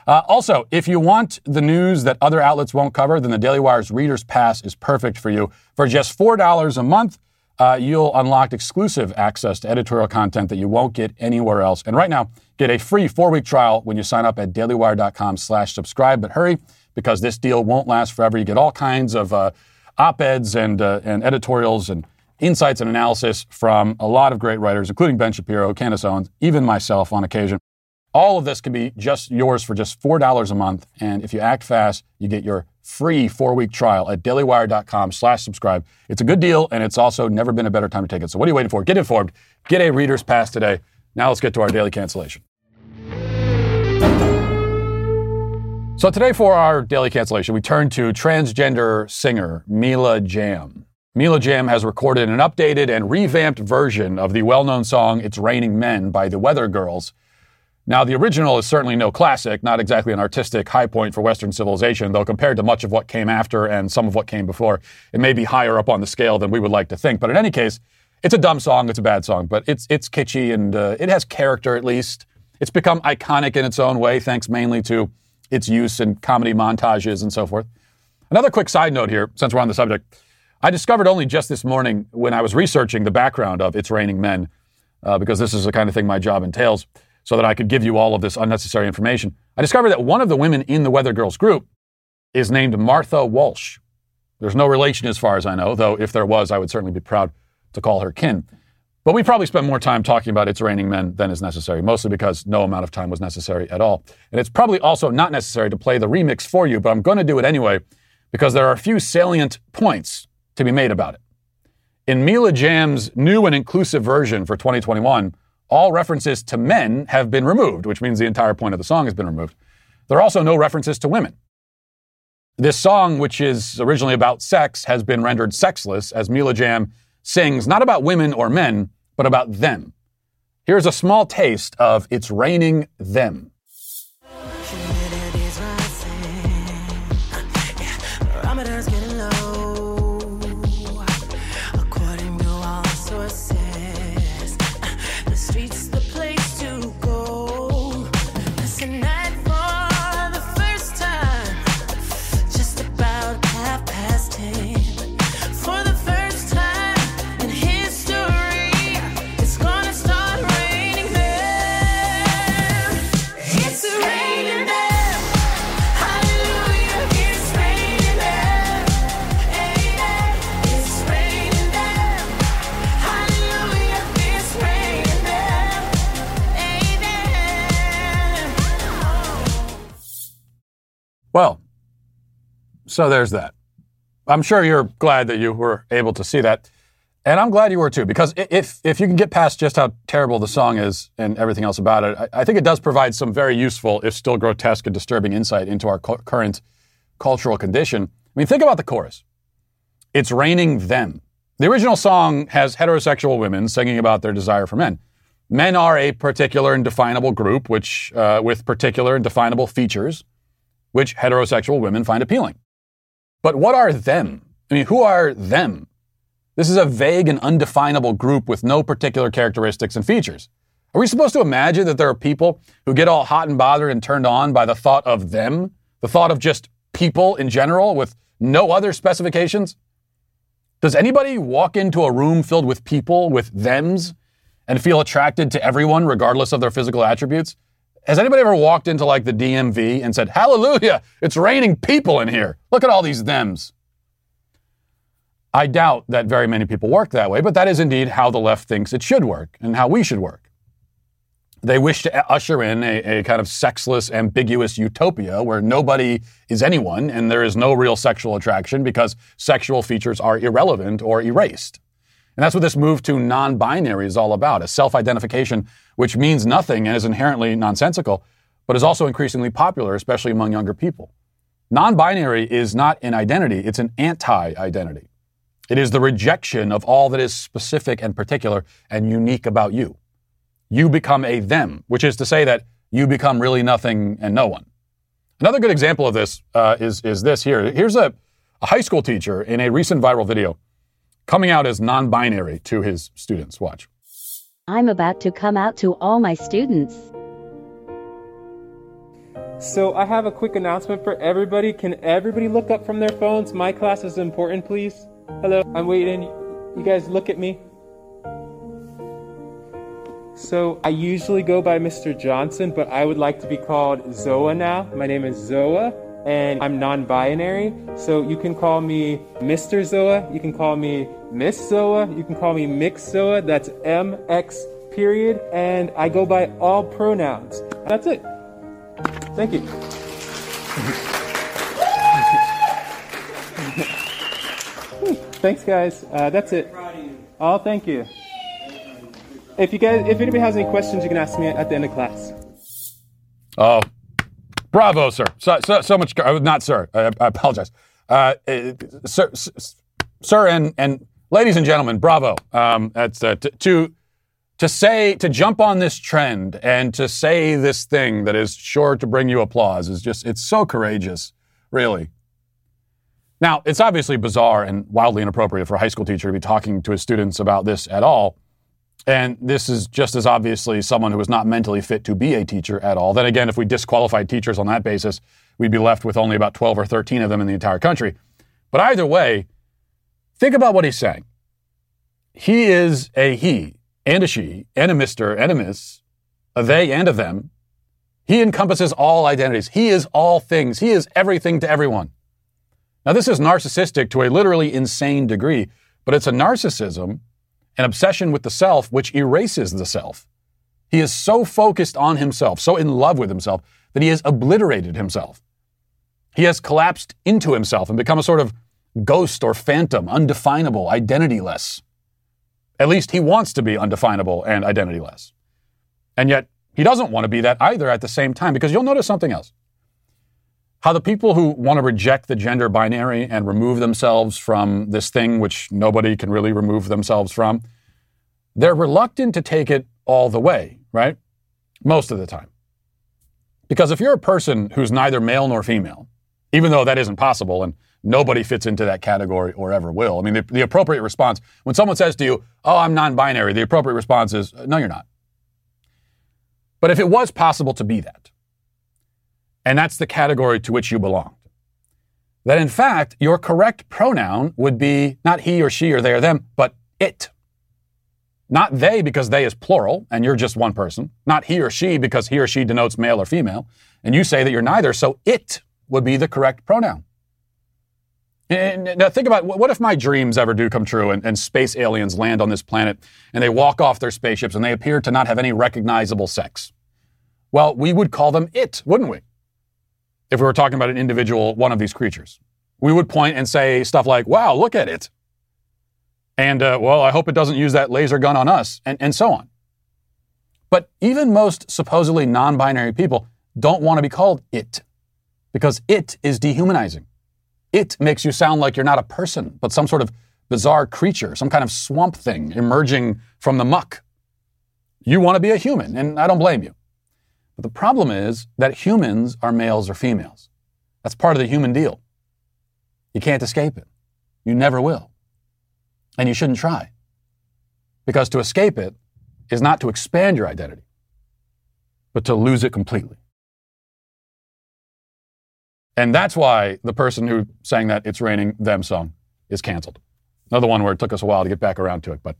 Uh, also, if you want the news that other outlets won't cover, then the Daily Wire's Reader's Pass is perfect for you. For just $4 a month, uh, you'll unlock exclusive access to editorial content that you won't get anywhere else. And right now, get a free four-week trial when you sign up at dailywire.com slash subscribe. But hurry, because this deal won't last forever. You get all kinds of uh, op-eds and, uh, and editorials and insights and analysis from a lot of great writers, including Ben Shapiro, Candace Owens, even myself on occasion. All of this can be just yours for just $4 a month. And if you act fast, you get your free four-week trial at dailywire.com slash subscribe. It's a good deal, and it's also never been a better time to take it. So what are you waiting for? Get informed. Get a reader's pass today. Now let's get to our daily cancellation. So today for our daily cancellation, we turn to transgender singer Mila Jam. Mila Jam has recorded an updated and revamped version of the well-known song It's Raining Men by the Weather Girls now, the original is certainly no classic, not exactly an artistic high point for Western civilization, though compared to much of what came after and some of what came before, it may be higher up on the scale than we would like to think. But in any case, it's a dumb song, it's a bad song, but it's, it's kitschy and uh, it has character at least. It's become iconic in its own way, thanks mainly to its use in comedy montages and so forth. Another quick side note here, since we're on the subject. I discovered only just this morning when I was researching the background of It's Raining Men, uh, because this is the kind of thing my job entails so that I could give you all of this unnecessary information. I discovered that one of the women in the Weather Girls group is named Martha Walsh. There's no relation as far as I know, though if there was, I would certainly be proud to call her kin. But we probably spent more time talking about It's Raining Men than is necessary, mostly because no amount of time was necessary at all. And it's probably also not necessary to play the remix for you, but I'm going to do it anyway because there are a few salient points to be made about it. In Mila Jam's new and inclusive version for 2021, all references to men have been removed, which means the entire point of the song has been removed. There are also no references to women. This song, which is originally about sex, has been rendered sexless as Mila Jam sings not about women or men, but about them. Here's a small taste of It's Raining Them. Well, so there's that. I'm sure you're glad that you were able to see that. And I'm glad you were too, because if, if you can get past just how terrible the song is and everything else about it, I, I think it does provide some very useful, if still grotesque and disturbing insight into our cu- current cultural condition. I mean, think about the chorus. It's raining them. The original song has heterosexual women singing about their desire for men. Men are a particular and definable group, which uh, with particular and definable features which heterosexual women find appealing. But what are them? I mean, who are them? This is a vague and undefinable group with no particular characteristics and features. Are we supposed to imagine that there are people who get all hot and bothered and turned on by the thought of them, the thought of just people in general with no other specifications? Does anybody walk into a room filled with people with thems and feel attracted to everyone regardless of their physical attributes? Has anybody ever walked into like the DMV and said, Hallelujah, it's raining people in here. Look at all these thems. I doubt that very many people work that way, but that is indeed how the left thinks it should work and how we should work. They wish to usher in a, a, kind of sexless, ambiguous utopia where nobody is anyone and there is no real sexual attraction because sexual features are irrelevant or erased. And that's what this move to non binary is all about a self identification which means nothing and is inherently nonsensical, but is also increasingly popular, especially among younger people. Non binary is not an identity, it's an anti identity. It is the rejection of all that is specific and particular and unique about you. You become a them, which is to say that you become really nothing and no one. Another good example of this uh, is, is this here. Here's a, a high school teacher in a recent viral video coming out as non binary to his students. Watch. I'm about to come out to all my students. So I have a quick announcement for everybody. Can everybody look up from their phones? My class is important, please. Hello, I'm waiting. You guys look at me. So I usually go by Mr. Johnson, but I would like to be called Zoa now. My name is Zoa and I'm non binary. So you can call me Mr. Zoa, you can call me Miss Soa. you can call me Mix Soa. that's MX period, and I go by all pronouns. That's it. Thank you. Thanks, guys. Uh, that's it. Oh, thank you. If you guys, if anybody has any questions, you can ask me at the end of class. Oh, Bravo, sir. So, so, so much, uh, not sir. I, I apologize. Uh, uh sir, sir, and, and ladies and gentlemen, bravo. Um, that's, uh, to, to say, to jump on this trend and to say this thing that is sure to bring you applause is just, it's so courageous, really. Now, it's obviously bizarre and wildly inappropriate for a high school teacher to be talking to his students about this at all. And this is just as obviously someone who is not mentally fit to be a teacher at all. Then again, if we disqualified teachers on that basis, we'd be left with only about 12 or 13 of them in the entire country. But either way, think about what he's saying. He is a he and a she and a mister and a miss, a they and a them. He encompasses all identities. He is all things. He is everything to everyone. Now, this is narcissistic to a literally insane degree, but it's a narcissism an obsession with the self which erases the self. He is so focused on himself, so in love with himself, that he has obliterated himself. He has collapsed into himself and become a sort of ghost or phantom, undefinable, identityless. At least he wants to be undefinable and identityless. And yet, he doesn't want to be that either at the same time, because you'll notice something else. how the people who want to reject the gender binary and remove themselves from this thing which nobody can really remove themselves from, they're reluctant to take it all the way, right? Most of the time. Because if you're a person who's neither male nor female, even though that isn't possible and nobody fits into that category or ever will, I mean, the, the appropriate response, when someone says to you, Oh, I'm non binary, the appropriate response is, No, you're not. But if it was possible to be that, and that's the category to which you belonged. That in fact, your correct pronoun would be not he or she or they or them, but it. Not they because they is plural and you're just one person. Not he or she because he or she denotes male or female. And you say that you're neither, so it would be the correct pronoun. And now think about what if my dreams ever do come true and, and space aliens land on this planet and they walk off their spaceships and they appear to not have any recognizable sex? Well, we would call them it, wouldn't we? if we were talking about an individual, one of these creatures. We would point and say stuff like, wow, look at it. And, uh, well, I hope it doesn't use that laser gun on us, and, and so on. But even most supposedly non binary people don't want to be called it because it is dehumanizing. It makes you sound like you're not a person, but some sort of bizarre creature, some kind of swamp thing emerging from the muck. You want to be a human, and I don't blame you. But the problem is that humans are males or females. That's part of the human deal. You can't escape it. You never will. And you shouldn't try. Because to escape it is not to expand your identity, but to lose it completely. And that's why the person who sang that It's Raining Them song is canceled. Another one where it took us a while to get back around to it, but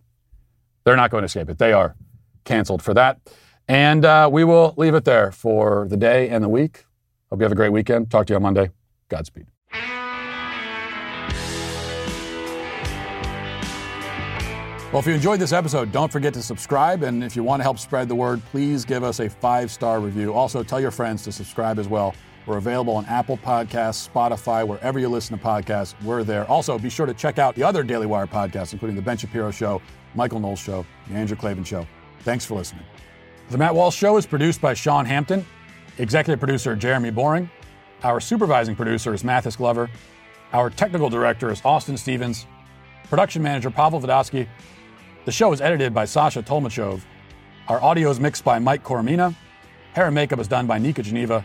they're not going to escape it. They are canceled for that. And uh, we will leave it there for the day and the week. Hope you have a great weekend. Talk to you on Monday. Godspeed. Well, if you enjoyed this episode, don't forget to subscribe. And if you want to help spread the word, please give us a five star review. Also, tell your friends to subscribe as well. We're available on Apple Podcasts, Spotify, wherever you listen to podcasts. We're there. Also, be sure to check out the other Daily Wire podcasts, including The Ben Shapiro Show, Michael Knowles Show, The Andrew Klavan Show. Thanks for listening. The Matt Walsh Show is produced by Sean Hampton, executive producer Jeremy Boring. Our supervising producer is Mathis Glover. Our technical director is Austin Stevens. Production manager Pavel Vodosky. The show is edited by Sasha Tolmachov. Our audio is mixed by Mike Coromina. Hair and makeup is done by Nika Geneva.